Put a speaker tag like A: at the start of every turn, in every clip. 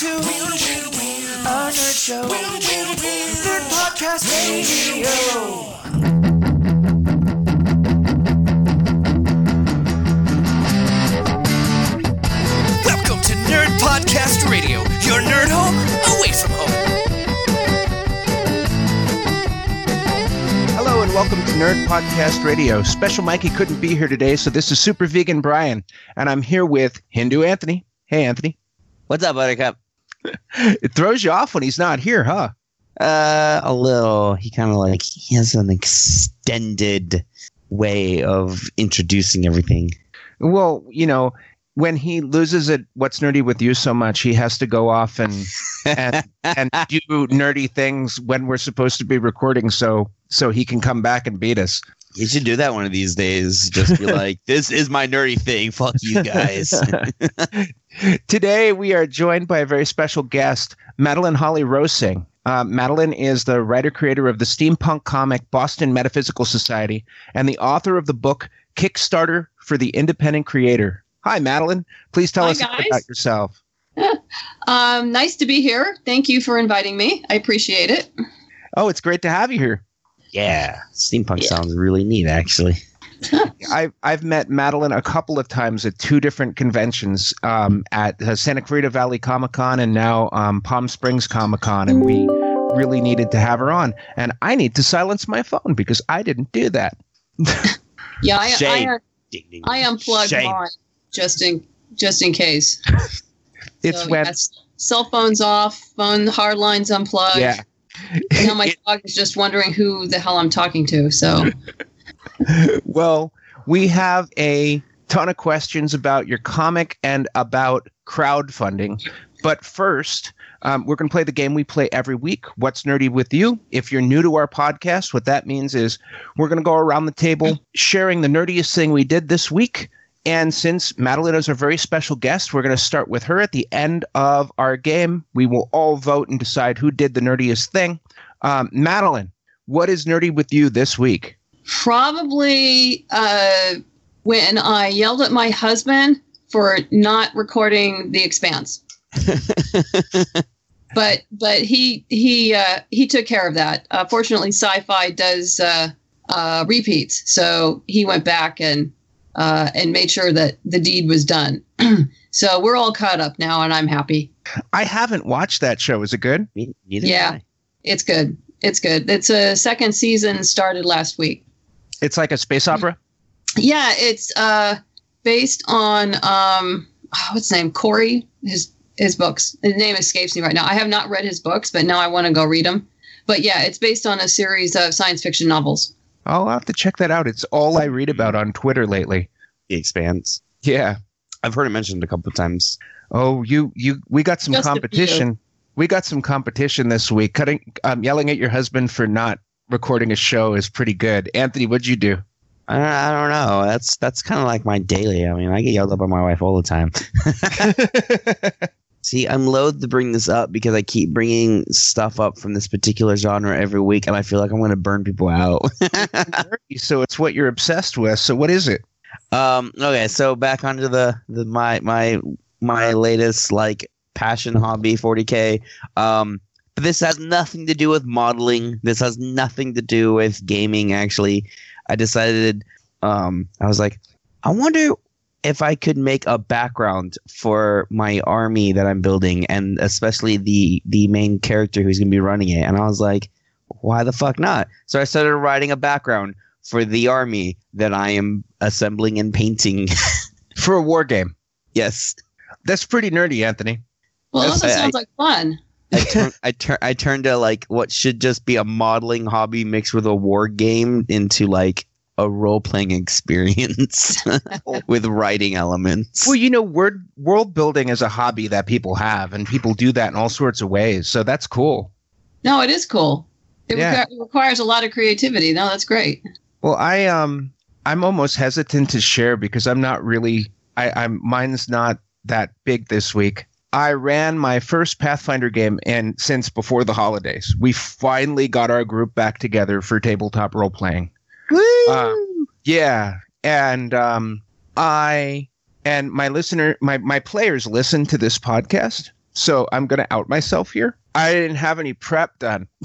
A: to a nerd show. Nerd podcast radio. Welcome to Nerd Podcast Radio, your nerd home away from home.
B: Hello and welcome to Nerd Podcast Radio. Special Mikey couldn't be here today, so this is Super Vegan Brian, and I'm here with Hindu Anthony. Hey, Anthony.
C: What's up, Buttercup?
B: It throws you off when he's not here, huh?
C: Uh, a little. He kind of like he has an extended way of introducing everything.
B: Well, you know, when he loses at What's Nerdy with You so much, he has to go off and and and do nerdy things when we're supposed to be recording, so so he can come back and beat us.
C: You should do that one of these days. Just be like, "This is my nerdy thing. Fuck you guys."
B: Today, we are joined by a very special guest, Madeline Holly Rosing. Uh, Madeline is the writer creator of the steampunk comic Boston Metaphysical Society and the author of the book Kickstarter for the Independent Creator. Hi, Madeline. Please tell
D: Hi,
B: us a bit
D: guys.
B: about yourself.
D: Um, nice to be here. Thank you for inviting me. I appreciate it.
B: Oh, it's great to have you here.
C: yeah, steampunk
D: Yeah.
C: sounds really neat, actually.
B: I've I've met Madeline a couple of times at two different conventions, um, at uh, Santa Clarita Valley Comic Con and now um, Palm Springs Comic Con, and we really needed to have her on. And I need to silence my phone because I didn't do that.
D: Yeah, I,
C: Shame.
D: I,
C: Ding, ding,
D: I unplugged
C: Shame.
D: mine just in just in case.
B: It's
D: So,
B: when
D: yes, cell phones off, phone hard lines unplugged.
B: yeah.
D: Now my dog is just wondering who the hell I'm talking to. So
B: Well, we have a ton of questions about your comic and about crowdfunding. But first, um, we're going to play the game we play every week. What's nerdy with you? If you're new to our podcast, what that means is we're going to go around the table sharing the nerdiest thing we did this week. And since Madeline is our very special guest, we're going to start with her at the end of our game. We will all vote and decide who did the nerdiest thing. Um, Madeline, what is nerdy with you this week?
D: Probably uh, when I yelled at my husband for not recording The Expanse. but but he he uh, he took care of that. Uh, fortunately, Syfy does uh, uh, repeats, so he went back and uh, and made sure that the deed was done. so we're all caught up now, and I'm happy.
B: I haven't watched that show. Is it good?
C: Me- neither
D: Yeah.
C: I.
D: It's good. It's good. It's a second season started last week.
B: It's like a space opera.
D: Yeah, it's uh based on um oh, what's his name? Corey. His his books. His name escapes me right now. I have not read his books, but now I want to go read them. But yeah, it's based on a series of science fiction novels.
B: I'll have to check that out. It's all I read about on Twitter lately.
C: The Expanse.
B: Yeah.
C: I've heard it mentioned a couple of times.
B: Oh, you you we got some
D: Just
B: competition. We got some competition this week. Cutting um, yelling at your husband for not recording a show is pretty good. Anthony, what'd you do?
C: I don't, know. That's that's kind of like my daily. I mean, I get yelled at by my wife all the time. See, I'm loath to bring this up because I keep bringing stuff up from this particular genre every week, and I feel like I'm going to burn people out.
B: so it's what you're obsessed with. So what is it?
C: um, okay, so back onto the, the my my my latest like passion hobby, 40k. Um, this has nothing to do with modeling. This has nothing to do with gaming. Actually, I decided. Um, I was like, I wonder if I could make a background for my army that I'm building, and especially the the main character who's gonna be running it. And I was like, why the fuck not? So I started writing a background for the army that I am assembling and painting.
B: For a war game.
C: yes,
B: That's pretty nerdy, Anthony.
D: Well,
C: Yes,
D: that sounds like fun.
C: I turn I turn I turned to like what should just be a modeling hobby mixed with a war game into like a role playing experience with writing elements.
B: Well, you know, word world building is a hobby that people have, and people do that in all sorts of ways. So that's cool.
D: No, it is cool. It,
B: Yeah.
D: requir- it requires a lot of creativity. No, that's great.
B: Well, I um I'm almost hesitant to share because I'm not really I, I'm mine's not that big this week. I ran my first Pathfinder game and since before the holidays. We finally got our group back together for tabletop role playing. Uh, yeah, and um I and my listener my my players listen to this podcast So I'm going to out myself here. I didn't have any prep done.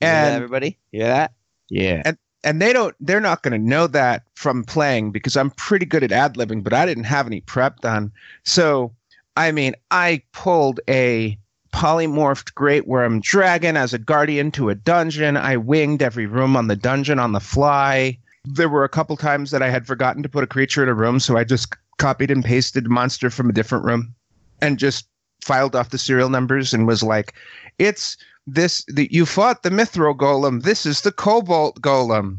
C: and everybody, hear that? Yeah.
B: and they don't they're not going to know that from playing because i'm pretty good at ad libbing but i didn't have any prep done. So i mean i pulled a polymorphed great worm dragon as a guardian to a dungeon. I winged every room on the dungeon on the fly. There were a couple times that i had forgotten to put a creature in a room so i just copied and pasted monster from a different room and just filed off the serial numbers and was like it's this the, you fought the mithril golem this is the cobalt golem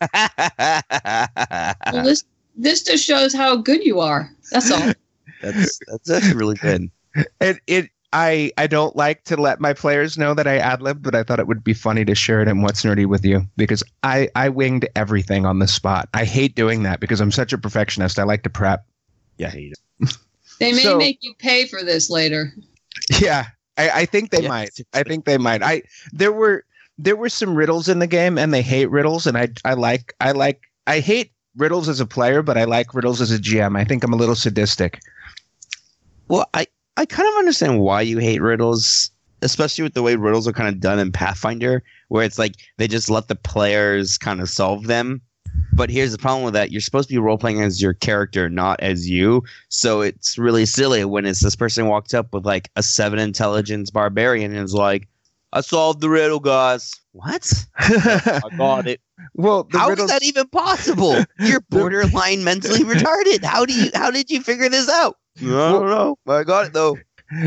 D: Well, this this just shows how good you are. That's all.
C: that's that's actually really good.
B: it it I I don't like to let my players know that I ad lib, but I thought it would be funny to share it in what's nerdy with you because I I winged everything on the spot. I hate doing that because I'm such a perfectionist. I like to prep.
C: Yeah, he
D: They may
B: So-
D: make you pay for this later.
B: Yeah, I, I think they
C: Yeah,
B: might. I think they might. I there were there were some riddles in the game, and they hate riddles, and I I like I like I hate riddles as a player, but I like riddles as a GM. I think I'm a little sadistic.
C: Well, I I kind of understand why you hate riddles, especially with the way riddles are kind of done in Pathfinder, where it's like they just let the players kind of solve them. But here's the problem with that: you're supposed to be role playing as your character, not as you. So it's really silly when it's this person walks up with like a seven intelligence barbarian and is like, "I solved the riddle, guys." What? I got it.
B: well, the
C: How is
B: riddles,
C: that even possible? You're borderline mentally retarded. How do you? How did you figure this out? I don't know. I got it though.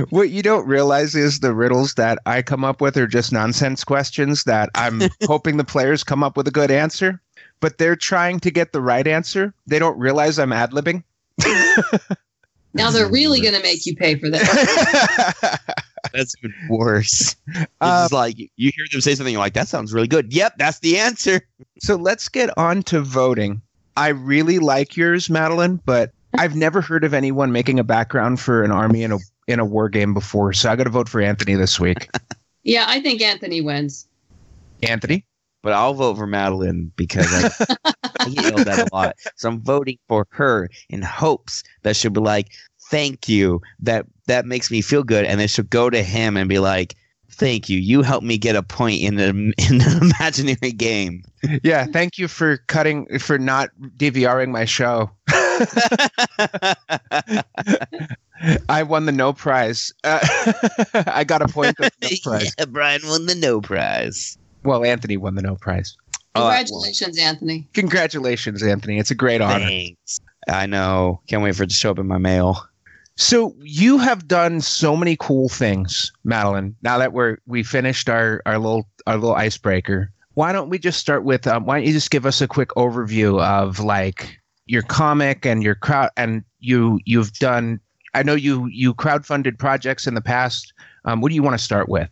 B: What you don't realize is the riddles that I come up with are just nonsense questions that I'm hoping the players come up with a good answer, but they're trying to get the right answer. They don't realize I'm ad libbing.
D: Now they're really going to make you pay for that.
C: That's even worse. It's
B: Um,
C: just like you hear them say something, you're like, "That sounds really good." Yep, that's the answer.
B: so let's get on to voting. I really like yours, Madeline, but I've never heard of anyone making a background for an army in a in a war game before. So I got to vote for Anthony this week.
D: yeah, I think Anthony wins.
B: Anthony,
C: But I'll vote for Madeline because I, I get yelled at a lot. So I'm voting for her in hopes that she'll be like, "Thank you." That that makes me feel good, and then she'll go to him and be like, "Thank you. You helped me get a point in an in an imaginary game."
B: yeah, thank you for cutting for not DVRing my show. I won the no prize. Uh, I got a point of no prize.
C: yeah, Brian won the no prize.
B: Well, Anthony won the no prize.
C: I-
D: Congratulations, Anthony.
B: Congratulations, Anthony. It's a great honor.
C: Thanks. I know. Can't wait for it to show up in my mail.
B: So you have done so many cool things, Madeline. Now that we're we finished our our little our little icebreaker, why don't we just start with um, why don't you just give us a quick overview of like your comic and your crowd and you you've done. I know you you crowdfunded projects in the past. Um, what do you want to start with?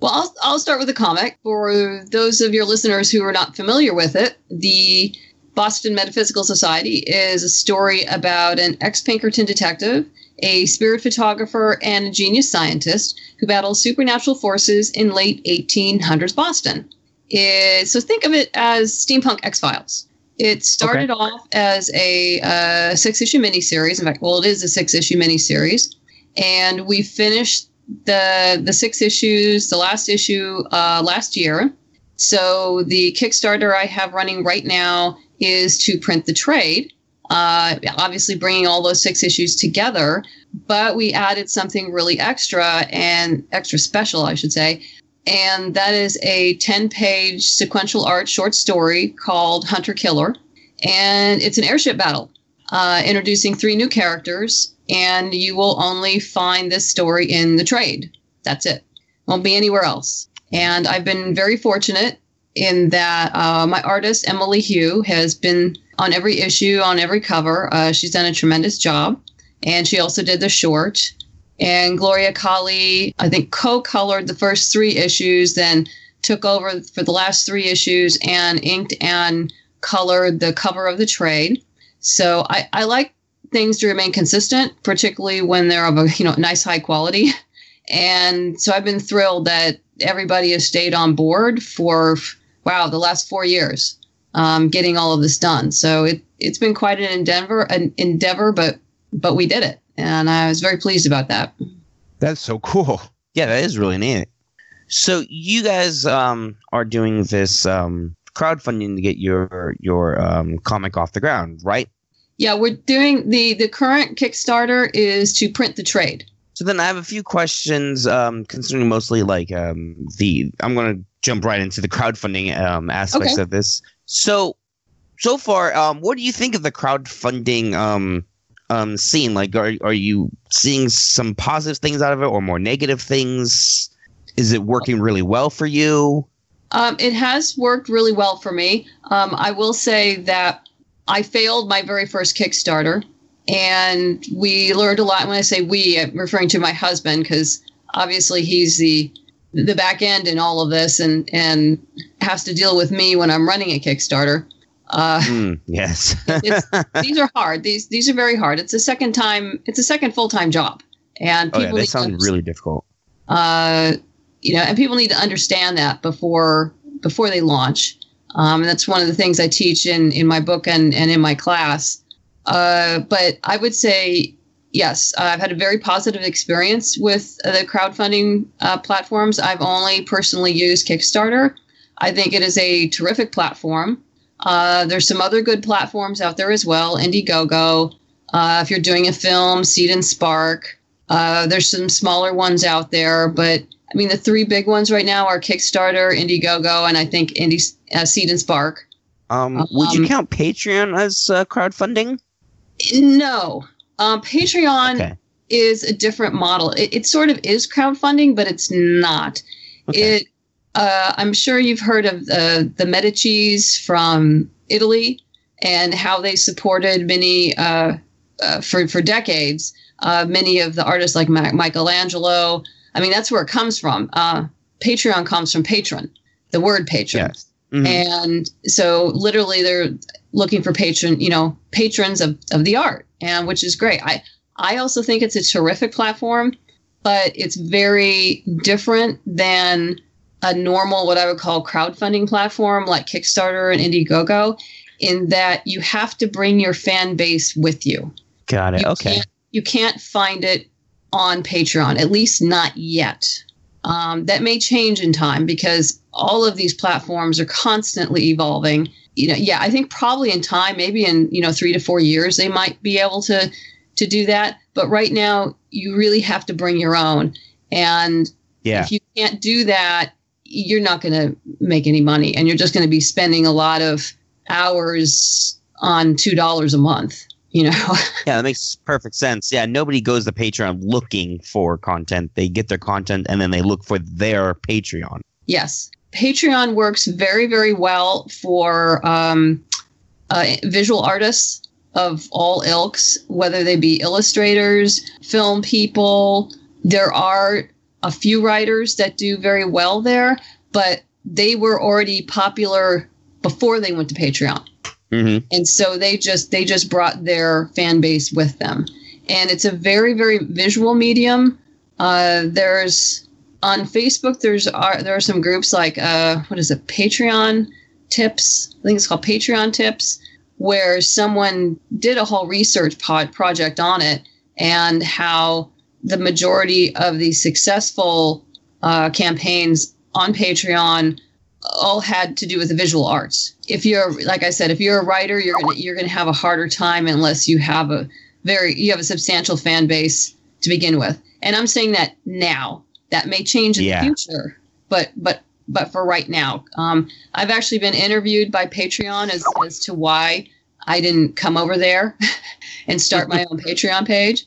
D: Well, I'll, I'll start with the comic. For those of your listeners who are not familiar with it, the Boston Metaphysical Society is a story about an ex Pinkerton detective, a spirit photographer, and a genius scientist who battles supernatural forces in late 1800s Boston. It, so think of it as steampunk X Files. It started off as a uh, six issue miniseries. In fact, well, it is a six issue miniseries. And we finished the the six issues, the last issue uh, last year. So the Kickstarter I have running right now is to print the trade. Uh, obviously, bringing all those six issues together, but we added something really extra and extra special, I should say, and that is a 10 page sequential art short story called Hunter Killer. And it's an airship battle, uh, introducing three new characters. And you will only find this story in the trade. That's it. Won't be anywhere else. And I've been very fortunate in that uh, my artist, Emily Hu, has been on every issue, on every cover. Uh, she's done a tremendous job. And she also did the short. And Gloria Caeli, I think, co colored the first three issues, then took over for the last three issues and inked and colored the cover of the trade. So I, I like things to remain consistent, particularly when they're of a you know nice high quality. And so I've been thrilled that everybody has stayed on board for wow the last four years, um, getting all of this done. So it it's been quite an endeavor, an endeavor, but but we did it, and I was very pleased about that.
B: That's so cool.
C: Yeah, that is really neat. So you guys um, are doing this um, crowdfunding to get your your um, comic off the ground, right?
D: Yeah, we're doing the the current Kickstarter is to print the trade.
C: So then I have a few questions um, concerning mostly like um, the. I'm going to jump right into the crowdfunding um, aspects
D: Okay.
C: of this. So, so far, um, what do you think of the crowdfunding um, um, scene? Like, are are you seeing some positive things out of it, or more negative things? Is it working really well for you?
D: Um, it has worked really well for me. Um, I will say that I failed my very first Kickstarter, and we learned a lot. When I say we, I'm referring to my husband because obviously he's the the back end in all of this, and and has to deal with me when I'm running a Kickstarter. Uh,
C: Hmm, yes.
D: these are hard. These these are very hard. It's a second time. It's a second full time job, and
C: oh
D: people
C: yeah, they sound really difficult.
D: uh, you know, and people need to understand that before before they launch. Um, and that's one of the things I teach in in my book and and in my class. Uh, but I would say yes, I've had a very positive experience with the crowdfunding uh, platforms. I've only personally used Kickstarter. I think it is a terrific platform. Uh, there's some other good platforms out there as well. Indiegogo. Uh, if you're doing a film, Seed and Spark. Uh, there's some smaller ones out there, but I mean, the three big ones right now are Kickstarter, Indiegogo, and I think Indie uh, Seed and Spark.
C: Um, would you
D: Um,
C: count Patreon as uh, crowdfunding?
D: No, um, Patreon
C: Okay.
D: is a different model. It, it sort of is crowdfunding, but it's not.
C: Okay.
D: It. Uh, I'm sure you've heard of uh, the Medicis from Italy and how they supported many uh, uh, for for decades. Uh, many of the artists like Ma- Michelangelo. I mean, that's where it comes from. Uh, Patreon comes from patron, the word patron.
C: Yes. Mhm.
D: And so literally they're looking for patron, you know, patrons of, of the art, and which is great. I, I also think it's a terrific platform, but it's very different than a normal, what I would call crowdfunding platform like Kickstarter and Indiegogo, in that you have to bring your fan base with you.
C: Got it.
D: You
C: Okay.
D: You can't find it on Patreon, at least not yet. Um, that may change in time because all of these platforms are constantly evolving. You know, yeah, I think probably in time, maybe in you know three to four years, they might be able to to do that. But right now, you really have to bring your own, and
C: Yeah.
D: if you can't do that, you're not going to make any money, and you're just going to be spending a lot of hours on two dollars a month. You know.
C: Yeah, that makes perfect sense. Yeah, nobody goes to Patreon looking for content. They get their content and then they look for their Patreon.
D: Yes. Patreon works very, very well for um, uh, visual artists of all ilks, whether they be illustrators, film people. There are a few writers that do very well there, but they were already popular before they went to Patreon
C: Mm-hmm.
D: and so they just they just brought their fan base with them. And it's a very very visual medium. Uh, there's on facebook there's are there are some groups like uh, what is it? Patreon tips? I think it's called patreon tips where someone did a whole research pod project on it and how the majority of the successful uh, campaigns on patreon all had to do with the visual arts. If you're like I said, if you're a writer, you're gonna you're gonna have a harder time unless you have a very you have a substantial fan base to begin with. And I'm saying that now. That may change in
C: Yeah.
D: the future, but but but for right now, um, I've actually been interviewed by Patreon as as to why I didn't come over there and start my own Patreon page,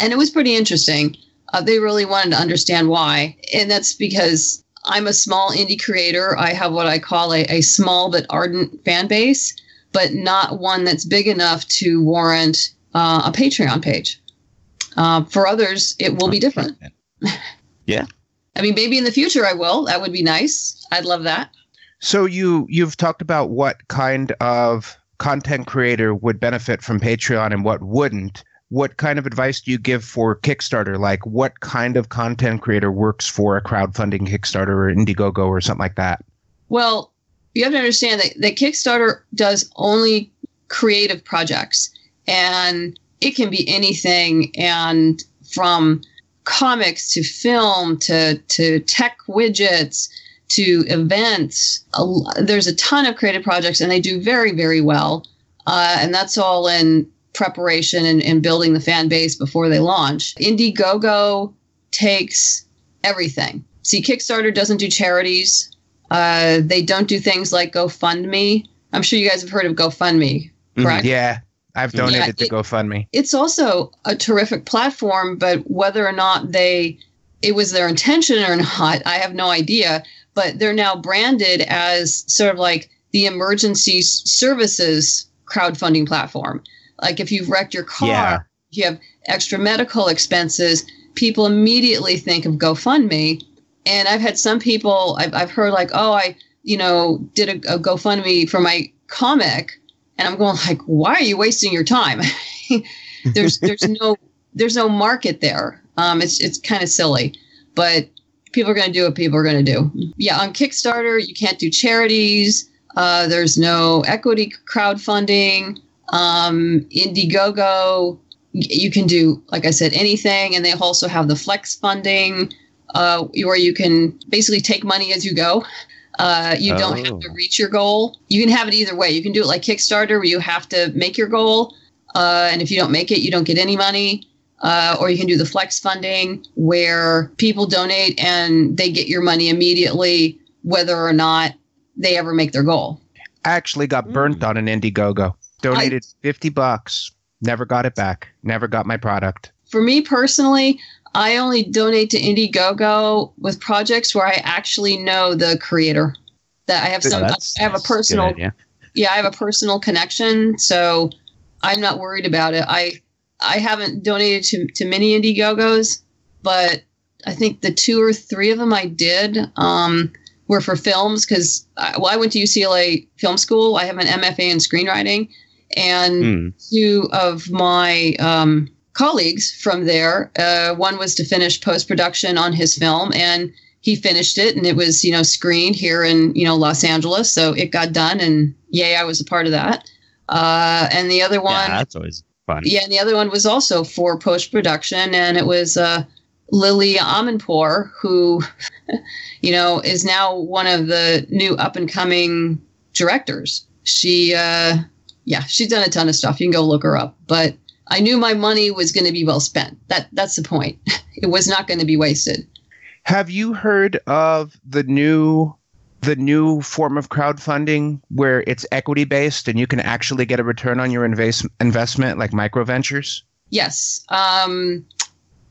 D: and it was pretty interesting. Uh, they really wanted to understand why, and that's because I'm a small indie creator. I have what I call a, a small but ardent fan base, but not one that's big enough to warrant uh, a Patreon page. Uh, for others, it will be different.
C: Yeah.
D: I mean, maybe in the future I will. That would be nice. I'd love that.
B: So you you've talked about what kind of content creator would benefit from Patreon and what wouldn't. What kind of advice do you give for Kickstarter? Like what kind of content creator works for a crowdfunding Kickstarter or Indiegogo or something like that?
D: Well, you have to understand that, that Kickstarter does only creative projects. And it can be anything, and from comics to film to to tech widgets to events. A there's a ton of creative projects, and they do very very well. Uh, and that's all in preparation and, and building the fan base before they launch. Indiegogo takes everything. See, Kickstarter doesn't do charities. Uh, they don't do things like GoFundMe. I'm sure you guys have heard of GoFundMe,
C: Mhm.
D: correct?
B: Yeah, I've
C: Yeah,
B: donated to GoFundMe.
D: It's also a terrific platform, but whether or not they it was their intention or not, I have no idea. But they're now branded as sort of like the emergency services crowdfunding platform. Like if you've wrecked your car,
C: Yeah.
D: you have extra medical expenses, people immediately think of GoFundMe. And I've had some people, I've, I've heard like, oh, I, you know, did a, a GoFundMe for my comic. And I'm going like, why are you wasting your time? there's, there's no, there's no market there. Um, it's, it's kind of silly, but people are going to do what people are going to do. Yeah. On Kickstarter, you can't do charities. Uh, there's no equity crowdfunding. Um, Indiegogo, you can do, like I said, anything. And they also have the flex funding, uh, where you can basically take money as you go. Uh, you don't have
C: Oh.
D: to reach your goal. You can have it either way. You can do it like Kickstarter, where you have to make your goal. Uh, and if you don't make it, you don't get any money. Uh, or you can do the flex funding, where people donate and they get your money immediately, whether or not they ever make their goal.
B: I actually got burnt on an Indiegogo. Donated 50 bucks. Never got it back. Never got my product.
D: For me personally, I only donate to Indiegogo with projects where I actually know the creator. That I have
B: Oh,
D: some,
C: that's-
D: I have a personal, yeah, I have a personal connection, so I'm not worried about it. I I haven't donated to to many Indiegogos, but I think the two or three of them I did um, were for films because well, I went to UCLA Film School. I have an MFA in screenwriting, and
C: Mm.
D: two of my um, colleagues from there. Uh, one was to finish post production on his film, and he finished it, and it was you know screened here in you know Los Angeles, so it got done, and yay, I was a part of that. Uh, and the other
C: Yeah,
D: one,
C: that's always fun.
D: yeah, and the other one was also for post production, and it was uh, Lily Amirpour, who, you know, is now one of the new up and coming directors. She, uh, yeah, she's done a ton of stuff. You can go look her up. But I knew my money was going to be well spent. That that's the point. It was not going to be wasted.
B: Have you heard of the new the new form of crowdfunding where it's equity based and you can actually get a return on your invest- investment like micro ventures?
D: Yes. Um,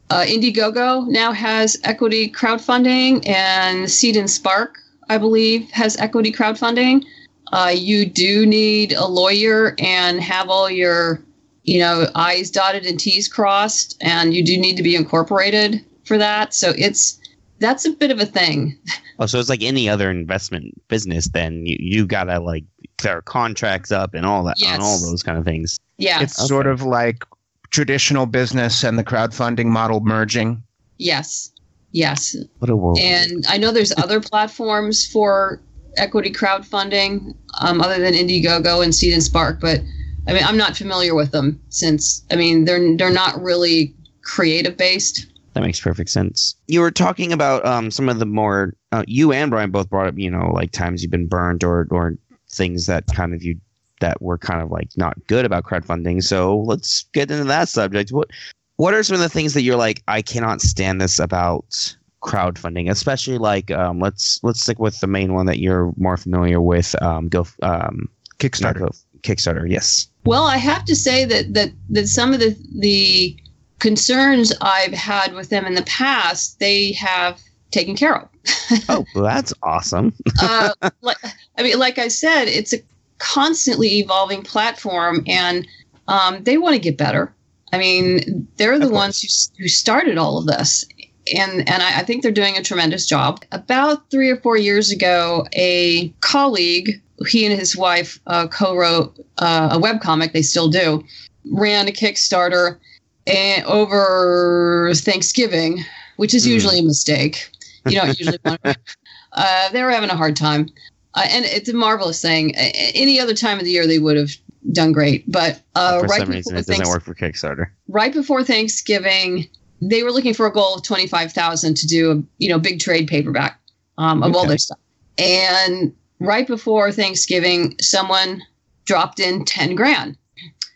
D: uh, Indiegogo now has equity crowdfunding, and Seed and Spark, I believe, has equity crowdfunding. Uh, you do need a lawyer and have all your, you know, I's dotted and T's crossed, and you do need to be incorporated for that. So it's that's a bit of a thing.
C: Oh, so it's like any other investment business. Then you you gotta like there are contracts up and all that and all those kind of things.
D: Yeah.
B: It's sort of like traditional business and the crowdfunding model merging.
D: yes. Yes.
C: What a world!
D: And I know there's other platforms for equity crowdfunding um, other than Indiegogo and Seed and Spark, but I mean, I'm not familiar with them since I mean they're they're not really creative based.
C: That makes perfect sense. You were talking about um, some of the more uh, you and Brian both brought up, you know, like times you've been burned or or things that kind of you that were kind of like not good about crowdfunding. So let's get into that subject. What what are some of the things that you're like, I cannot stand this about crowdfunding, especially like um, let's let's stick with the main one that you're more familiar with. Um, go um, not
B: Kickstarter.
C: Go, Kickstarter, yes.
D: Well, I have to say that that that some of the the concerns I've had with them in the past, they have taken care of.
C: Oh, well, that's awesome.
D: uh, like, I mean, like I said, it's a constantly evolving platform, and um, they want to get better. I mean, they're the ones who, who started all of this, and and I, I think they're doing a tremendous job. About three or four years ago, a colleague, he and his wife uh, co-wrote uh, a webcomic. They still do. Ran a Kickstarter and over Thanksgiving, which is
C: Mm.
D: usually a mistake. You don't usually want to uh, they were having a hard time. Uh, and it's a marvelous thing. Any other time of the year, they would have done great. But uh,
C: For
D: right
C: some reason, it doesn't work for Kickstarter.
D: right before Thanksgiving, they were looking for a goal of twenty five thousand to do a you know big trade paperback um, of all
C: Okay.
D: their stuff. And right before Thanksgiving, someone dropped in ten grand.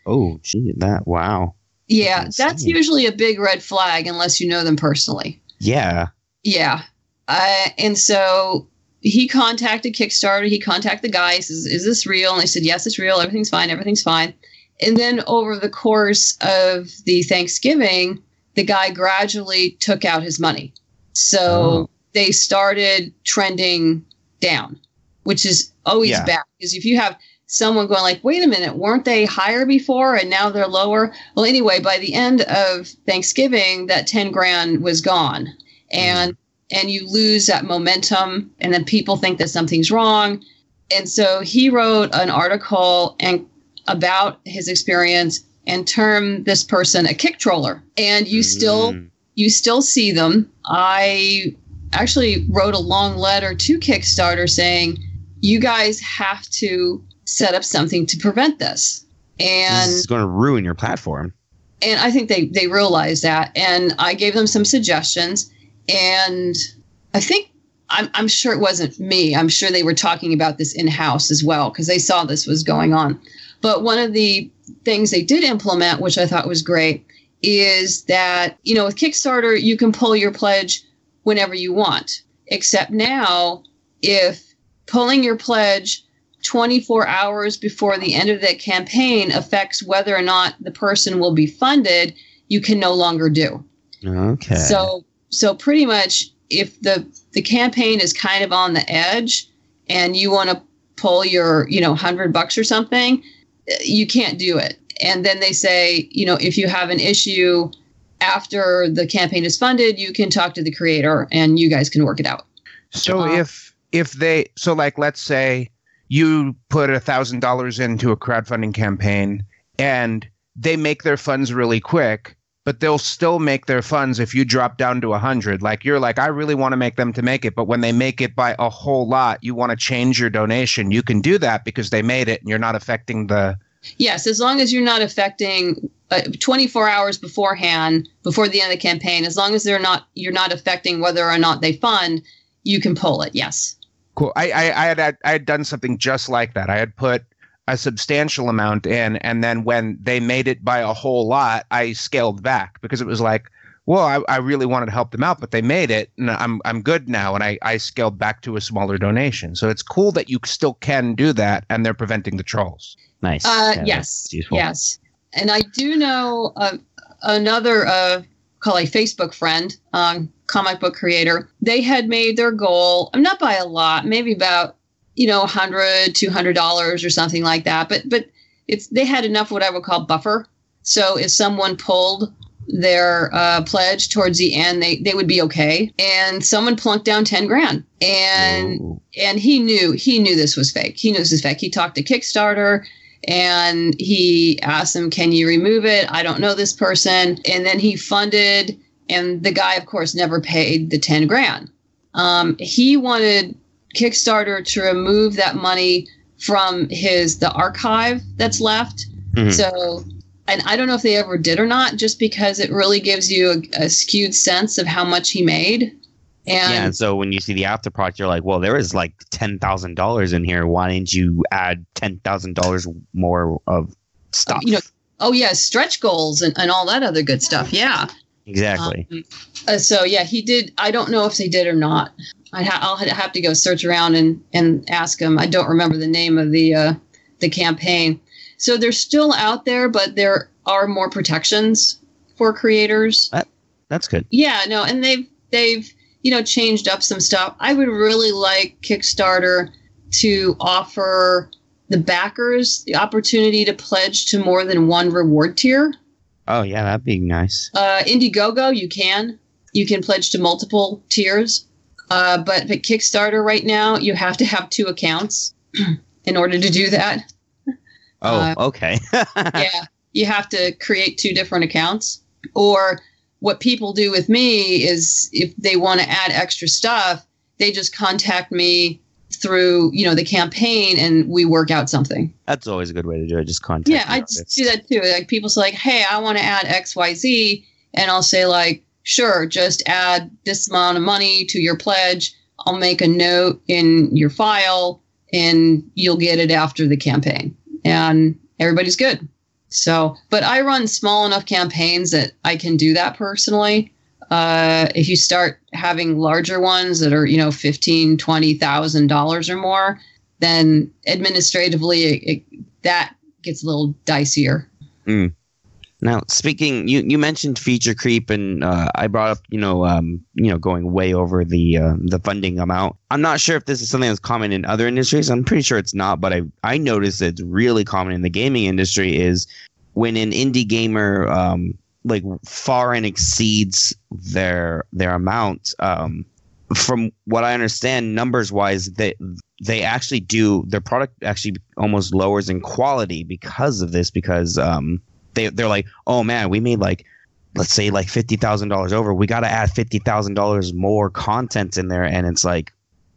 C: Oh, gee, that wow.
D: Yeah,
C: That's
D: that's usually a big red flag unless you know them personally.
C: Yeah.
D: Yeah. Uh, and so he contacted Kickstarter. He contacted the guy. He says, Is this real? And they said, Yes, it's real. Everything's fine. Everything's fine. And then over the course of the Thanksgiving, the guy gradually took out his money. So
C: Oh.
D: they started trending down, which is always
C: Yeah.
D: bad because if you have someone going like, wait a minute, weren't they higher before and now they're lower? Well, anyway, by the end of Thanksgiving, that 10 grand was gone. And mm. and you lose that momentum and then people think that something's wrong. And so he wrote an article and about his experience and term this person a kick troller. And you still
C: Mm.
D: you still see them. I actually wrote a long letter to Kickstarter saying, you guys have to set up something to prevent this. And
C: this is going to ruin your platform.
D: and I think they they realized that. And I gave them some suggestions, and I think I'm I'm sure it wasn't me. I'm sure they were talking about this in house as well because they saw this was going on. But one of the things they did implement, which I thought was great, is that you know with Kickstarter you can pull your pledge whenever you want. Except now, if pulling your pledge 24 hours before the end of the campaign affects whether or not the person will be funded, you can no longer do.
C: Okay.
D: So so pretty much if the the campaign is kind of on the edge and you want to pull your, you know, 100 bucks or something, you can't do it. And then they say, you know, if you have an issue after the campaign is funded, you can talk to the creator and you guys can work it out.
B: So
D: Uh,
B: if if they so like let's say you put a thousand dollars into a crowdfunding campaign and they make their funds really quick, but they'll still make their funds if you drop down to a hundred. Like you're like, I really want to make them to make it, but when they make it by a whole lot, you want to change your donation. You can do that because they made it and you're not affecting the
D: Yes, as long as you're not affecting uh, 24 hours beforehand, before the end of the campaign, as long as they're not, you're not affecting whether or not they fund, you can pull it. Yes.
B: Cool. I, I, I had I had done something just like that. I had put a substantial amount in, and then when they made it by a whole lot, I scaled back because it was like, well, I, I really wanted to help them out, but they made it, and I'm I'm good now, and I I scaled back to a smaller donation. So it's cool that you still can do that, and they're preventing the trolls.
C: nice.
D: Uh,
C: Yeah,
D: yes. Yes. And I do know uh, another, uh, call a Facebook friend, um, comic book creator. They had made their goal, um, not by a lot, maybe about, you know, 100 $200 or something like that. But, but it's, they had enough what I would call buffer. So if someone pulled their uh, pledge towards the end, they, they would be okay. And someone plunked down 10 grand. And
C: Ooh.
D: and he knew he knew this was fake. He knew this was fake. He talked to Kickstarter and he asked them, "Can you remove it? I don't know this person." And then he funded, and the guy, of course, never paid the ten grand. Um, he wanted Kickstarter to remove that money from his the archive that's left.
C: Mhm.
D: So. And I don't know if they ever did or not, just because it really gives you a, a skewed sense of how much he made. And
C: yeah, and so when you see the after product, you're like, well, there is like ten thousand dollars in here. Why didn't you add ten thousand dollars more of stuff?
D: you know, oh yeah, stretch goals and, and all that other good stuff. Yeah.
C: Exactly.
D: Um, uh, so yeah, he did. I don't know if they did or not. I'd ha- I'll have to go search around and and ask him. I don't remember the name of the uh, the campaign. So they're still out there, but there are more protections for creators.
C: That's good.
D: Yeah, no, and they've they've you know changed up some stuff. I would really like Kickstarter to offer the backers the opportunity to pledge to more than one reward tier.
C: Oh yeah, that'd be nice.
D: Uh, Indiegogo, you can you can pledge to multiple tiers, uh, but at Kickstarter right now you have to have two accounts in order to do that.
C: Oh,
D: Uh,
C: okay.
D: yeah, you have to create two different accounts. Or what people do with me is if they want to add extra stuff, they just contact me through you know the campaign and we work out something.
C: That's always a good way to do it. Just contact.
D: Yeah, I just do that too. Like people say, like, "Hey, I want to add X, Y, Z," and I'll say, like, "Sure, just add this amount of money to your pledge. I'll make a note in your file, and you'll get it after the campaign." And everybody's good. So, but I run small enough campaigns that I can do that personally. Uh, if you start having larger ones that are, you know, fifteen, twenty thousand dollars or more, then administratively it, it, that gets a little dicier.
C: Now, speaking, you, you mentioned feature creep, and uh, I brought up, you know, um, you know, going way over the uh, the funding amount. I'm not sure if this is something that's common in other industries. I'm pretty sure it's not, but I I noticed it's really common in the gaming industry is when an indie gamer um, like far and exceeds their their amount. Um, from what I understand, numbers wise, they they actually do their product actually almost lowers in quality because of this because um they they're like, oh man, we made like let's say like fifty thousand dollars over. We got to add fifty thousand dollars more content in there, and it's like,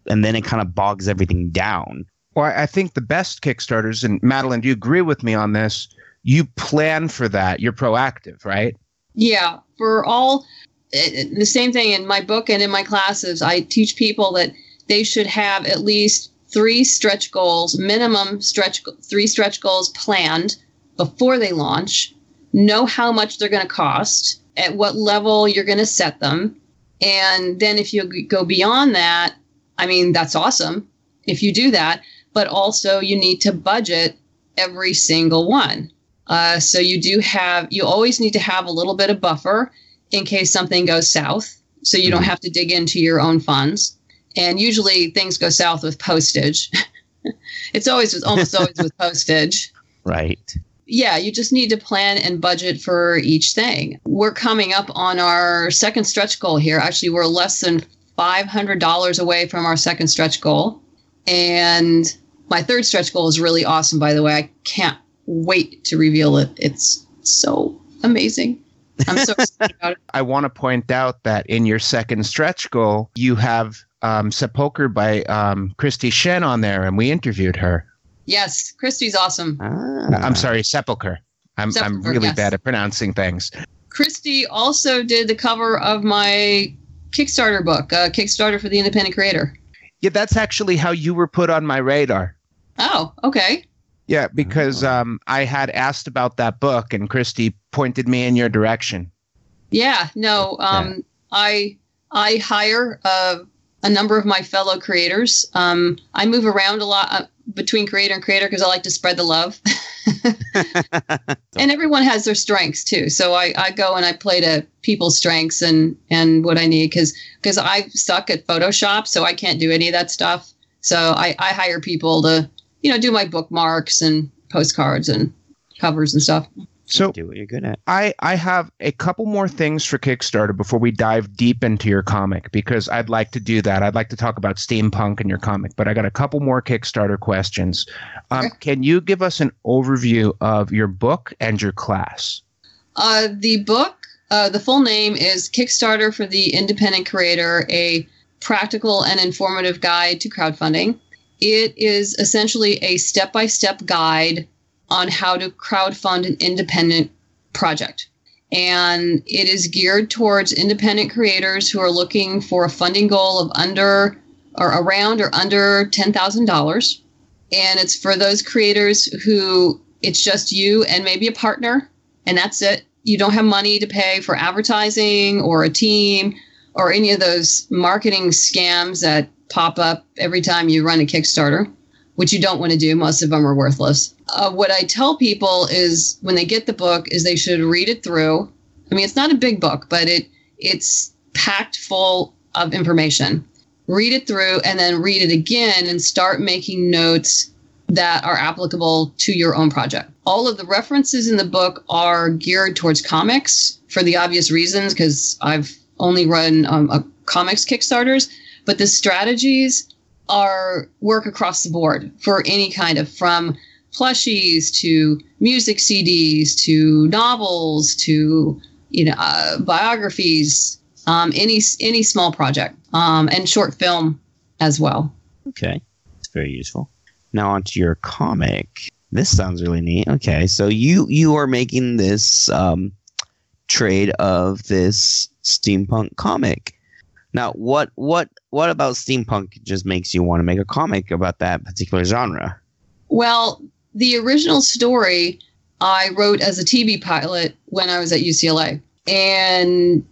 C: and then it kind of bogs everything down.
B: Well, I think the best Kickstarters, and Madeline, do you agree with me on this? You plan for that. You're proactive, right?
D: Yeah, for all the same thing in my book and in my classes, I teach people that they should have at least three stretch goals, minimum stretch three stretch goals planned before they launch. Know how much they're going to cost, at what level you're going to set them, and then if you go beyond that, I mean that's awesome if you do that. But also you need to budget every single one. Uh, so you do have, you always need to have a little bit of buffer in case something goes south. So you don't have to dig into your own funds. And usually things go south with postage. it's always, it's almost always with postage.
C: Right.
D: Yeah, you just need to plan and budget for each thing. We're coming up on our second stretch goal here. Actually, we're less than $500 away from our second stretch goal. And my third stretch goal is really awesome, by the way. I can't wait to reveal it. It's so amazing. I'm so excited about it.
B: I want to point out that in your second stretch goal, you have um, Sepulcher by um, Christy Shen on there, and we interviewed her.
D: Yes, Christy's awesome.
C: Ah.
B: I'm sorry, Sepulcher. I'm, I'm really
D: yes.
B: bad at pronouncing things.
D: Christy also did the cover of my Kickstarter book, uh, Kickstarter for the Independent Creator.
B: Yeah, that's actually how you were put on my radar.
D: Oh, okay.
B: Yeah, because um, I had asked about that book, and Christy pointed me in your direction.
D: Yeah, no, um, I I hire uh, a number of my fellow creators. Um, I move around a lot uh, between creator and creator because I like to spread the love. and everyone has their strengths too. So I, I go and I play to people's strengths and and what I need because because I suck at Photoshop, so I can't do any of that stuff. So I, I hire people to you know do my bookmarks and postcards and covers and stuff.
B: So
C: do what you're good at.
B: I, I have a couple more things for Kickstarter before we dive deep into your comic because I'd like to do that. I'd like to talk about steampunk in your comic, but I got a couple more Kickstarter questions. Um,
D: Okay.
B: Can you give us an overview of your book and your class?
D: Uh, the book, uh, the full name is Kickstarter for the Independent Creator, a practical and informative guide to crowdfunding. It is essentially a step by step guide on how to crowdfund an independent project. And it is geared towards independent creators who are looking for a funding goal of under or around or under $10,000. And it's for those creators who it's just you and maybe a partner and that's it. You don't have money to pay for advertising or a team or any of those marketing scams that pop up every time you run a Kickstarter, which you don't want to do. Most of them are worthless. Uh, what I tell people is when they get the book is they should read it through. I mean, it's not a big book, but it it's packed full of information. Read it through and then read it again and start making notes that are applicable to your own project. All of the references in the book are geared towards comics for the obvious reasons, because I've only run um, a comics Kickstarters, but the strategies are work across the board for any kind of from plushies to music CDs to novels to you know uh, biographies, um, any any small project um, and short film as well.
C: Okay. It's very useful. Now onto your comic. This sounds really neat. Okay, so you you are making this um, trade of this steampunk comic. Now, what what what about steampunk just makes you want to make a comic about that particular genre?
D: Well, the original story I wrote as a TV pilot when I was at UCLA and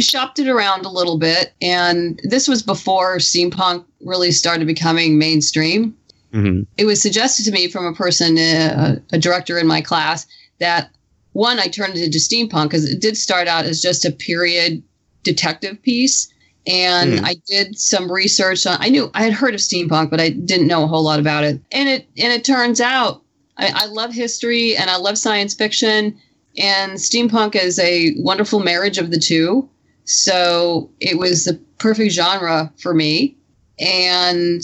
D: shopped it around a little bit. And this was before steampunk really started becoming mainstream.
C: hmm
D: It was suggested to me from a person, uh, a director in my class, that one, I turned it into steampunk because it did start out as just a period detective piece. And
C: Hmm.
D: I did some research on. I knew I had heard of steampunk, but I didn't know a whole lot about it. And it and it turns out I, I love history and I love science fiction, and steampunk is a wonderful marriage of the two. So it was the perfect genre for me. And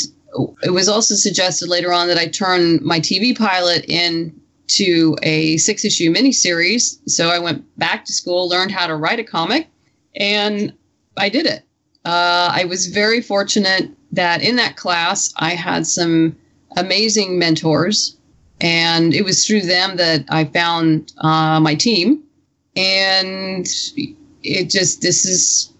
D: it was also suggested later on that I turn my TV pilot into a six issue miniseries. So I went back to school, learned how to write a comic, and I did it. Uh, I was very fortunate that in that class I had some amazing mentors, and it was through them that I found uh, my team. And it just this is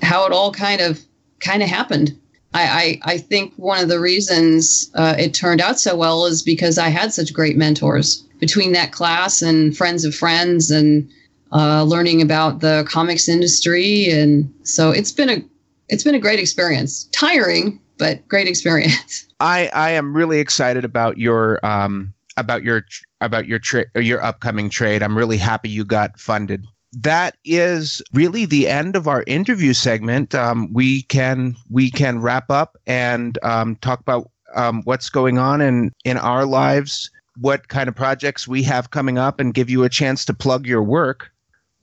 D: how it all kind of kind of happened. I, I, I think one of the reasons uh, it turned out so well is because I had such great mentors between that class and friends of friends and uh, learning about the comics industry and so it's been a it's been a great experience tiring but great experience
B: I I am really excited about your um about your about your tra- or your upcoming trade. I'm really happy you got funded. That is really the end of our interview segment. Um, we can we can wrap up and um, talk about um, what's going on in in our lives, what kind of projects we have coming up, and give you a chance to plug your work.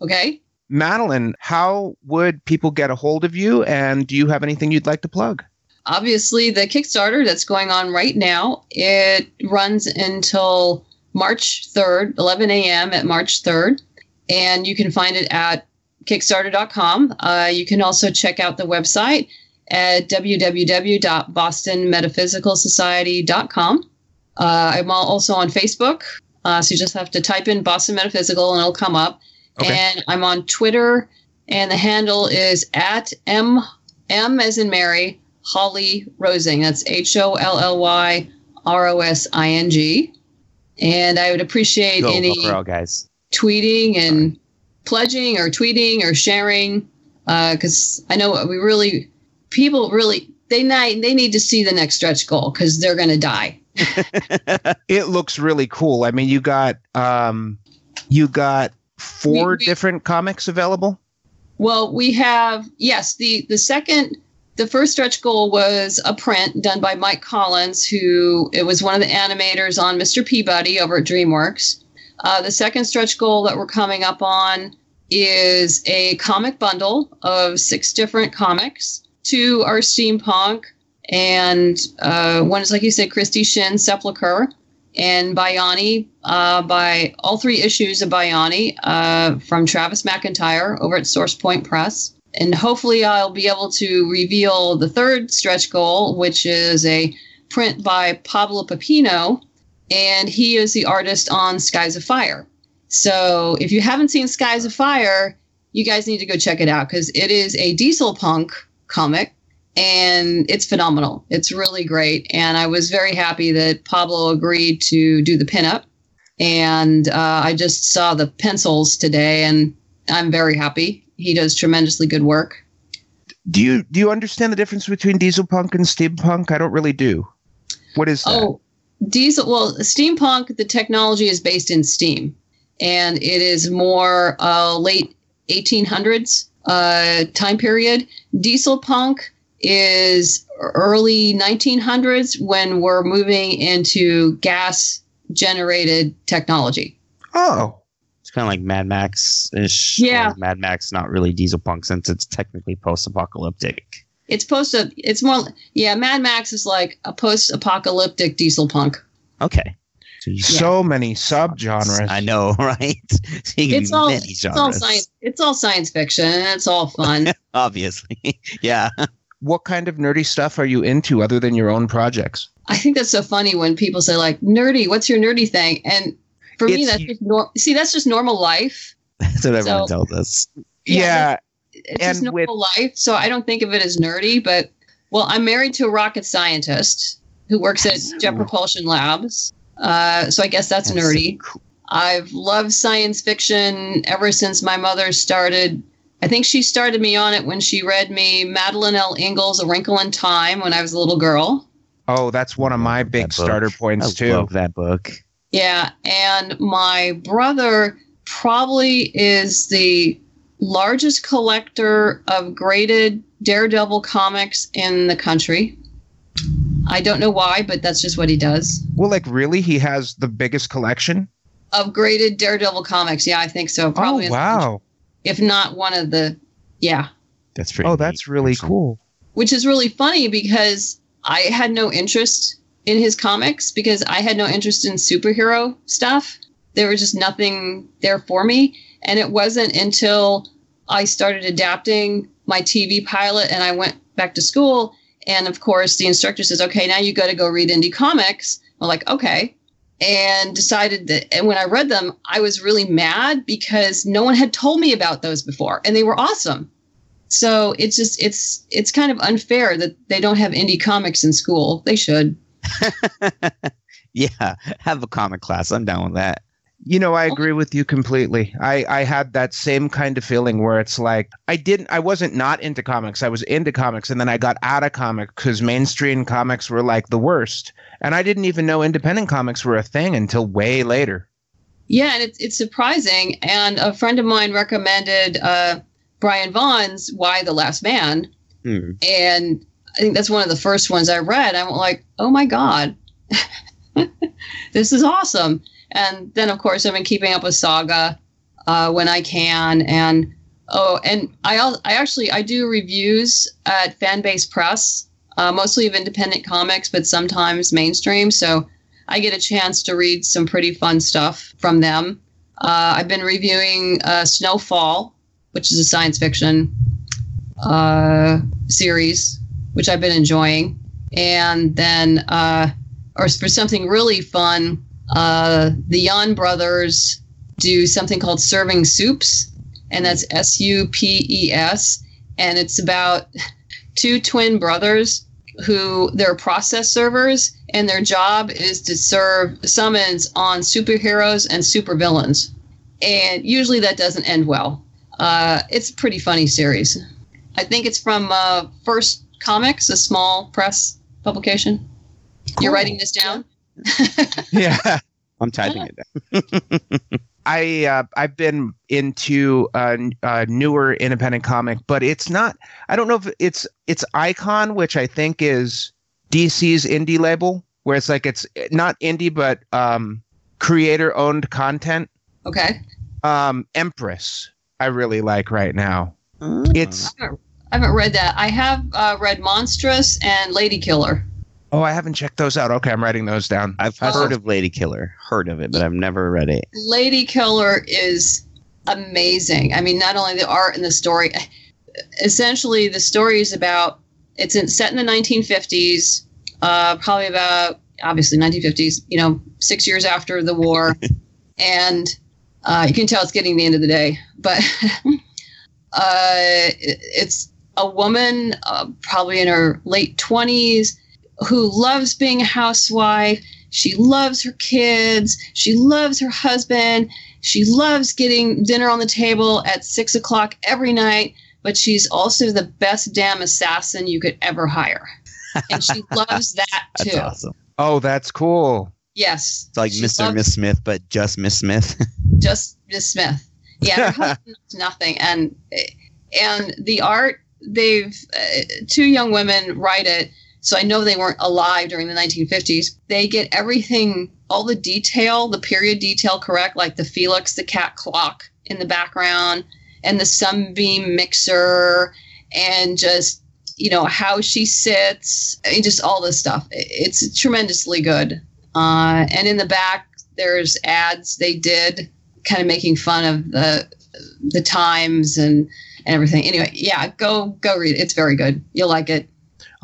D: okay
B: Madeline, how would people get a hold of you? And do you have anything you'd like to plug?
D: obviously the kickstarter that's going on right now it runs until march 3rd 11 a.m at march 3rd and you can find it at kickstarter.com uh, you can also check out the website at www.bostonmetaphysicalsociety.com uh, i'm also on facebook. Uh, so you just have to type in boston metaphysical and it'll come up
B: Okay.
D: and i'm on twitter and the handle is at m m as in mary Holly Rosing. That's H O L L Y R O S I N G. And I would appreciate
C: Go,
D: any
C: girl, guys.
D: tweeting and pledging or tweeting or sharing because I know we really, people really, they, ni- they need to see the next stretch goal because they're going to die.
B: it looks really cool. I mean, you got um, you got four
D: We- we-
B: different comics available.
D: Well, we have yes. The the second, the first stretch goal was a print done by Mike Collins, who it was one of the animators on Mr. Peabody over at DreamWorks. Uh, the second stretch goal that we're coming up on is a comic bundle of six different comics. Two are steampunk, and uh, one is like you said, Christy Shin Sepulcher, and Bayani uh, by all three issues of Bayani uh, from Travis McIntyre over at Source Point Press. And hopefully, I'll be able to reveal the third stretch goal, which is a print by Pablo Pepino, and he is the artist on Skies of Fire. So, if you haven't seen Skies of Fire, you guys need to go check it out because it is a diesel punk comic and it's phenomenal. It's really great. And I was very happy that Pablo agreed to do the pinup. And uh, I just saw the pencils today and I'm very happy. He does tremendously good work.
B: Do you do you understand the difference between diesel punk and steampunk? I don't really do. What is that?
D: Oh, diesel. Well, steampunk, the technology is based in steam and it is more uh, late 1800s uh, time period. Diesel punk is early 1900s when we're moving into gas generated technology.
B: Oh,
C: It's kind of like Mad Max ish.
D: Yeah.
C: Mad Max, not really diesel punk since it's technically post apocalyptic.
D: It's post it's more yeah, Mad Max is like a post apocalyptic diesel punk.
C: Okay. So you
B: so many subgenres.
C: I know, right? So
D: It's all
C: many
D: it's all science it's all science fiction it's all fun.
C: Obviously. yeah.
B: What kind of nerdy stuff are you into other than your own projects?
D: I think that's so funny when people say like nerdy. What's your nerdy thing? And for me, that's just nor- see that's just normal life.
C: That's what everyone
D: So-
C: tells us.
B: Yeah,
D: It's just
B: And with-
D: normal life. So I don't think of it as nerdy. But well, I'm married to a rocket scientist who works at Jet Propulsion Labs. Uh, so I guess that's,
C: That's so
D: nerdy. I've loved science fiction ever since my mother started. I think she started me on it when she read me Madeleine L'Engle's A Wrinkle in Time when I was a little girl.
B: Oh, that's one of my big
C: That book.
B: starter
C: I
B: points too.
C: love that book.
D: Yeah, and my brother probably is the largest collector of graded Daredevil comics in the country. I don't know why, but that's just what he does.
B: Well, like really, he has the biggest collection.
D: Of graded Daredevil comics. Yeah, I think so. Probably
B: oh
D: in country.
B: wow!
D: If not one of the yeah
C: That's pretty.
B: Oh,
C: neat,
B: that's really
C: actually.
B: cool.
D: which is really funny because i had no interest in his comics because i had no interest in superhero stuff there was just nothing there for me and it wasn't until i started adapting my tv pilot and i went back to school and of course the instructor says okay now you got to go read indie comics i'm like okay and decided that and when i read them i was really mad because no one had told me about those before and they were awesome so it's just it's it's kind of unfair that they don't have indie comics in school they should
C: Yeah, have a comic class. I'm down with that.
B: You know, I agree with you completely. I, I had that same kind of feeling where it's like I didn't I wasn't not into comics. I was into comics and then I got out of comics because mainstream comics were like the worst. And I didn't even know independent comics were a thing until way later.
D: yeah and it's it's surprising. And a friend of mine recommended uh brian vaughan's Y the last man.
C: Hmm.
D: and i think that's one of the first ones i read. I'm like oh my god. This is awesome. And then of course i've been keeping up with saga uh, when i can. And oh and i al- i actually i do reviews at fanbase press uh, mostly of independent comics but sometimes mainstream so i get a chance to read some pretty fun stuff from them uh, i've been reviewing uh, snowfall which is a science fiction uh, series, which I've been enjoying. And then, uh, or for something really fun, uh, the Yan brothers do something called Serving Supes, and that's S U P E S. And it's about two twin brothers who they're process servers, and their job is to serve summons on superheroes and supervillains. And usually that doesn't end well. Uh, it's a pretty funny series. I think it's from uh, First Comics, a small press publication. You're writing this down?
B: Yeah.
C: I'm typing it down.
B: I uh, I've been into a, a newer independent comic, but it's not. I don't know if it's it's Icon, which I think is DC's indie label, where it's like it's not indie but um, creator owned content.
D: Okay.
B: Um, Empress, I really like right now. It's
D: I haven't read that. I have uh, read Monstress and Lady Killer.
B: Oh, I haven't checked those out. Okay, I'm writing those down.
C: I've
D: Oh.
C: heard of Lady Killer, heard of it, but I've never read it.
D: Lady Killer is amazing. I mean, not only the art and the story. Essentially, the story is about it's in, set in the 1950s, uh, probably about obviously 1950s. You know, six years after the war, and uh, you can tell it's getting the end of the day. But uh, it- it's a woman, uh, probably in her late 20s, who loves being a housewife. She loves her kids. She loves her husband. She loves getting dinner on the table at six o'clock every night, but she's also the best damn assassin you could ever hire. And she loves that
C: That's
D: too.
C: awesome.
B: Oh, that's cool.
D: Yes.
C: It's like Mr. and Miss Smith, but just Miss Smith.
D: just Miss Smith. Yeah, her husband knows nothing, and and the art they've uh, two young women write it, so I know they weren't alive during the 1950s. They get everything, all the detail, the period detail correct, like the Felix the cat clock in the background, and the sunbeam mixer, and just you know how she sits, and just all this stuff. It's tremendously good. Uh, and in the back, there's ads they did kind of making fun of the the times and, and everything. Anyway, yeah, go go read it. It's very good. You'll like it.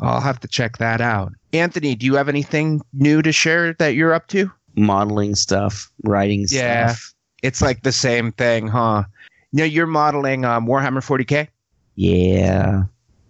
B: I'll have to check that out. Anthony, do you have anything new to share that you're up to?
C: Modeling stuff, writing
B: Yeah.
C: stuff.
B: It's like the same thing, huh? No, you're modeling um, Warhammer 40k.
C: Yeah.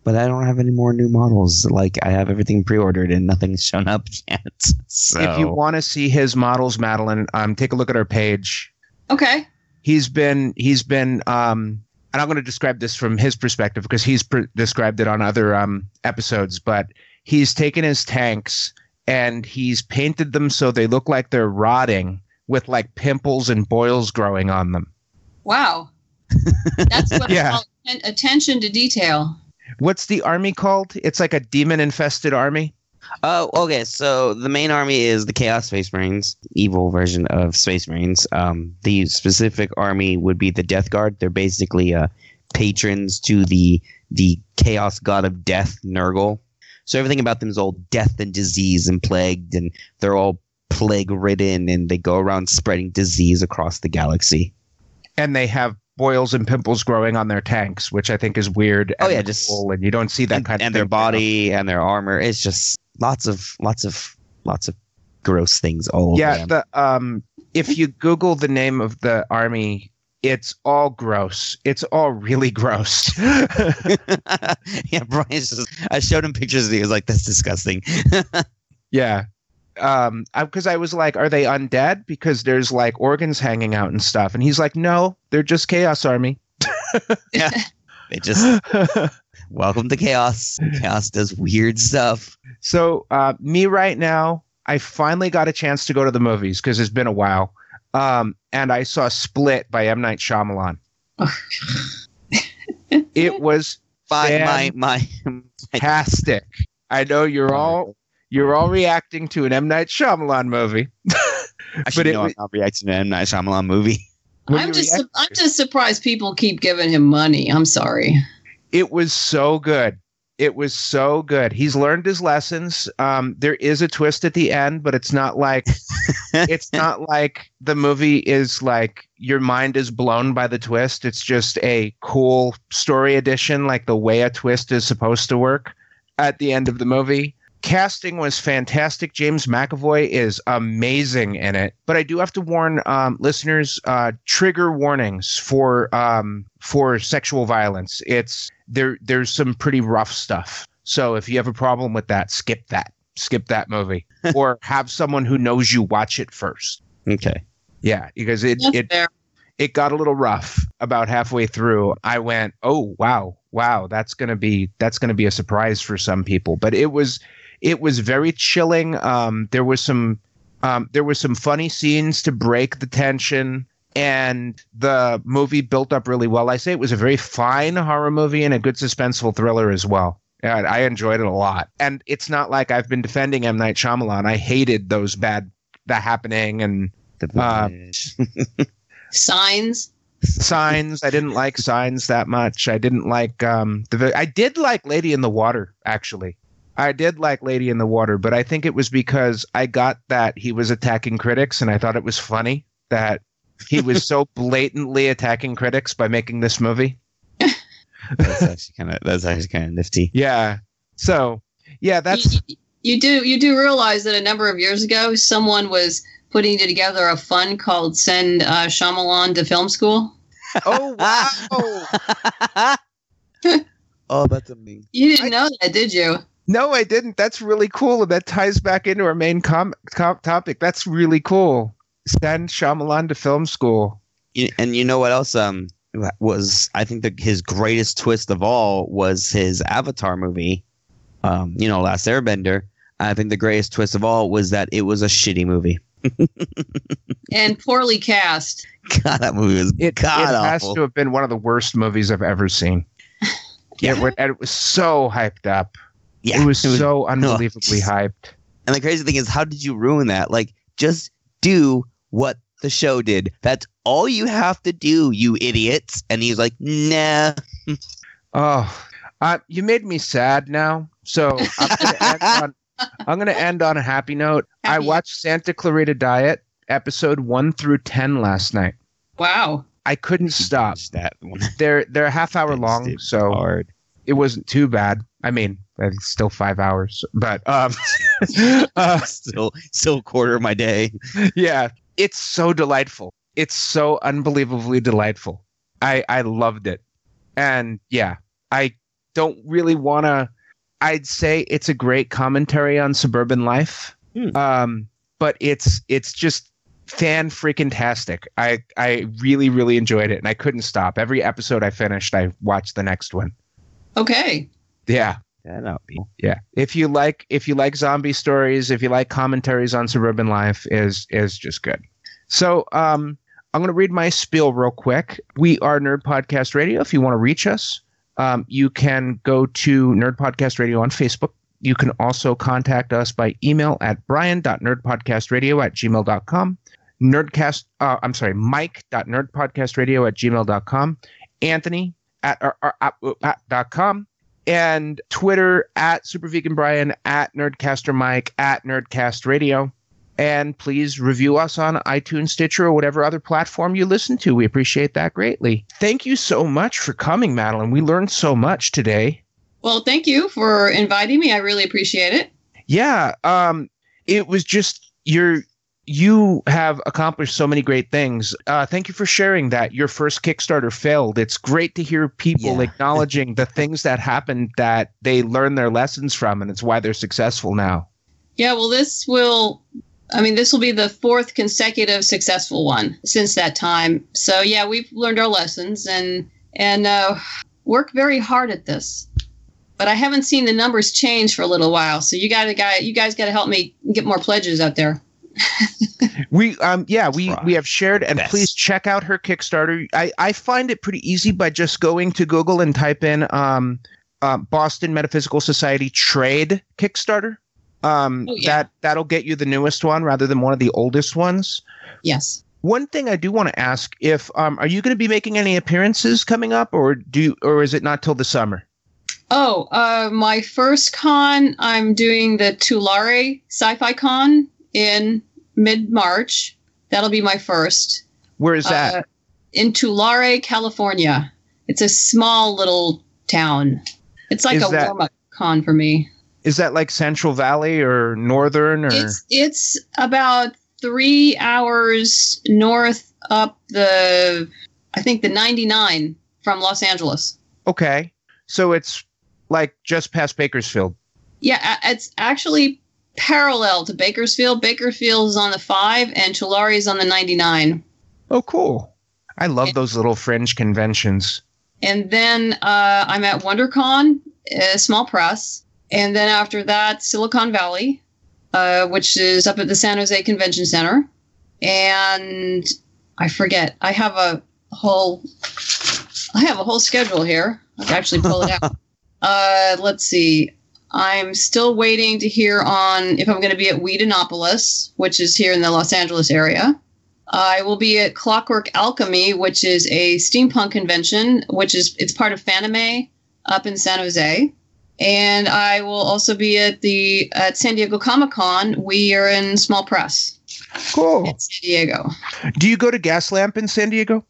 C: But I don't have any more new models. Like I have everything pre-ordered and nothing's shown up yet. So
B: If you want to see his models, Madeline, um, take a look at our page.
D: Okay.
B: He's been he's been um, and I'm going to describe this from his perspective because he's pr- described it on other um, episodes. But he's taken his tanks and he's painted them so they look like they're rotting with like pimples and boils growing on them.
D: Wow. That's what
B: Yeah.
D: I call attention to detail.
B: What's the army called? It's like a demon infested army.
C: Oh, okay. So the main army is the Chaos Space Marines, evil version of Space Marines. Um, the specific army would be the Death Guard. They're basically uh, patrons to the the Chaos God of Death, Nurgle. So everything about them is all death and disease and plagued, and they're all plague ridden, and they go around spreading disease across the galaxy.
B: and they have boils and pimples growing on their tanks, which I think is weird.
C: Oh,
B: and
C: yeah, just-
B: cool, and you don't see that
C: and,
B: kind of
C: and their body and their armor. It's just lots of lots of lots of gross things all over
B: yeah the um if you google the name of the army it's all gross it's all really gross
C: yeah, Brian's just. I showed him pictures and he was like, "That's disgusting."
B: yeah um because I, was like are they undead because there's like organs hanging out and stuff and he's like no they're just chaos army yeah.
C: They just welcome to chaos. Chaos does weird stuff.
B: So uh me right now i finally got a chance to go to the movies because it's been a while um and i saw split by m night Shyamalan. it was
C: My
B: Fan-
C: my my.
B: fantastic. I know you're all you're all reacting to an M Night Shyamalan movie.
C: I should
B: it
C: know
B: was-
C: I'm not reacting to an M Night Shyamalan movie.
B: What
D: I'm just
B: react
D: I'm just surprised people keep giving him money. I'm sorry.
B: It was so good. It was so good. He's learned his lessons. Um, there is a twist at the end, but it's not like it's not like the movie is like your mind is blown by the twist. It's just a cool story addition, like the way a twist is supposed to work at the end of the movie. Casting was fantastic. James McAvoy is amazing in it. But I do have to warn um, listeners: uh, trigger warnings for um, for sexual violence. It's there. There's some pretty rough stuff. So if you have a problem with that, skip that. Skip that movie, or have someone who knows you watch it first.
C: Okay.
B: Yeah, because it
D: That's
B: it
D: fair.
B: it got a little rough about halfway through. I went, "Oh, wow. Wow, that's going to be that's going to be a surprise for some people." But it was it was very chilling. Um there was some um there was some funny scenes to break the tension and the movie built up really well. I say it was a very fine horror movie and a good suspenseful thriller as well. And I enjoyed it a lot. And it's not like I've been defending M Night Shyamalan. I hated those bad the happening and
C: The
B: Uh.
D: Signs.
B: signs i didn't like signs that much i didn't like um the i did like lady in the water actually i did like lady in the water but i think it was because i got that he was attacking critics and i thought it was funny that he was so blatantly attacking critics by making this movie
C: that's actually kind of that's actually kind of nifty.
B: yeah so yeah that's
D: you, you do you do realize that a number of years ago, someone was putting together a fund called "Send uh, Shyamalan to Film School."
B: oh wow
C: oh, that's amazing.
D: You didn't
B: I-
D: know that, did you?
B: No i didn't that's really cool and that ties back into our main com- com- topic that's really cool send Shyamalan to film school
C: and you know what else? Um, was I think the, his greatest twist of all was his Avatar movie. Um, you know, Last Airbender. I think the greatest twist of all was that it was a shitty movie.
D: And poorly cast.
C: God, that movie was
B: It,
C: god
B: it has to have been one of the worst movies I've ever seen.
C: Yeah.
B: It, and it was so hyped up.
C: Yeah,
B: it was so unbelievably
C: just-
B: hyped.
C: And the crazy thing is, how did you ruin that? Like, just do what the show did. That's all you have to do, you idiots. And he's like, nah.
B: Oh, uh, you made me sad now. So I'm gonna end on, I'm gonna end on a happy note. I watched Santa Clarita Diet episode one through ten last night.
D: Wow.
B: I couldn't stop.
C: That one.
B: They're they're a half hour long, so
C: hard.
B: it wasn't too bad. I mean, it's still five hours, but um, uh,
C: still, still a quarter of my day.
B: yeah, it's so delightful. It's so unbelievably delightful. I I loved it, and yeah, I don't really want to. I'd say it's a great commentary on suburban life,
C: Hmm.
B: um, but it's it's just fan freaking tastic. I I really really enjoyed it, and I couldn't stop. Every episode I finished, I watched the next one.
D: Okay.
B: Yeah,
C: Yeah, no.
B: yeah. If you like if you like zombie stories, if you like commentaries on suburban life, is is just good. So um I'm gonna read my spiel real quick. We are Nerd Podcast Radio. If you want to reach us, um, you can go to Nerd Podcast Radio on Facebook. You can also contact us by email at brian.nerdpodcastradio at gmail.com. Nerdcast, uh, I'm sorry, mike.nerdpodcastradio at gmail.com. Anthony at, uh, uh, at, at, dot com and Twitter at Super Vegan Brian, at Nerdcaster Mike, at Nerdcast Radio. And please review us on iTunes, Stitcher, or whatever other platform you listen to. We appreciate that greatly. Thank you so much for coming, Madeline. We learned so much today.
D: Well, thank you for inviting me. I really appreciate it.
B: Yeah, um, it was just your you have accomplished so many great things. Uh, thank you for sharing that. Your first Kickstarter failed. It's great to hear people
C: Yeah.
B: acknowledging the things that happened that they learned their lessons from, and it's why they're successful now.
D: Yeah, well, this will, I mean, this will be the fourth consecutive successful one since that time. So yeah, we've learned our lessons and and uh, work very hard at this. But I haven't seen the numbers change for a little while, so you got to guy, you guys got to help me get more pledges out there.
B: We um yeah we
C: Try.
B: we have shared and
C: Best.
B: please check out her Kickstarter. I I find it pretty easy by just going to Google and type in um uh, Boston Metaphysical Society trade Kickstarter. Um
D: Oh, yeah.
B: that that'll get you the newest one rather than one of the oldest ones.
D: Yes.
B: One thing I do want to ask if um are you going to be making any appearances coming up or do or is it not till the summer?
D: Oh, uh, my first con, I'm doing the Tulare Sci-Fi Con in mid-March. That'll be my first.
B: Where is that?
D: Uh, in Tulare, California. It's a small little town. It's like
B: Is
D: a
B: that-
D: warm-up con for me.
B: Is that like Central Valley or Northern or
D: It's it's about three hours north up the, I think the 99 from Los Angeles.
B: okay? So it's like just past Bakersfield.
D: Yeah, it's actually parallel to Bakersfield. Bakersfield is on the five, and Tulare is on the 99.
B: Oh, cool. I love those little fringe conventions.
D: And then uh, I'm at WonderCon, a small press. And then after that, Silicon Valley, uh, which is up at the San Jose Convention Center. And I forget. I have a whole, I have a whole schedule here. I can actually pull it out. Uh, let's see. I'm still waiting to hear on if I'm going to be at Whedonopolis, which is here in the Los Angeles area. I will be at Clockwork Alchemy, which is a steampunk convention, which is it's part of Fanime up in San Jose. And I will also be at the at San Diego Comic Con. We are in small press
B: Cool.
D: in San Diego.
B: Do you go to Gaslamp in San Diego?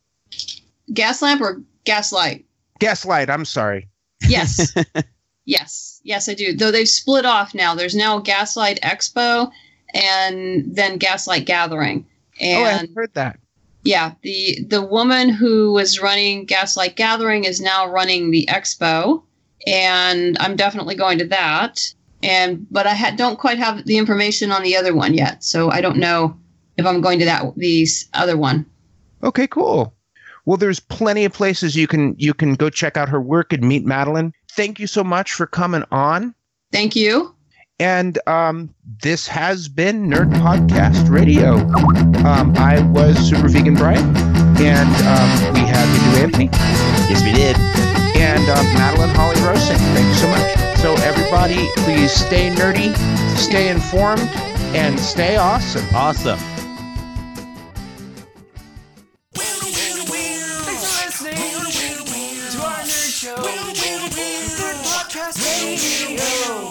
D: Gaslamp or Gaslight?
B: Gaslight, I'm sorry.
D: Yes. yes. Yes, I do. Though they've split off now. There's now Gaslight Expo and then Gaslight Gathering.
B: oh,
D: And
B: I've heard that.
D: yeah, the the woman who was running Gaslight Gathering is now running the expo, and I'm definitely going to that. And but I ha- don't quite have the information on the other one yet, so I don't know if I'm going to that the s- other one.
B: Okay, cool. Well, there's plenty of places you can you can go check out her work and meet Madeline. Thank you so much for coming on.
D: Thank you.
B: And um, this has been Nerd Podcast Radio. Um, I was Super Vegan Brian, and um, we had the new Anthony
C: Yes, we did.
B: and um, Madeline Holly Rosing. Thank you so much. So everybody, please stay nerdy, stay informed, and stay awesome.
C: Awesome.
A: Thanks for listening to our nerd show. Podcast Radio.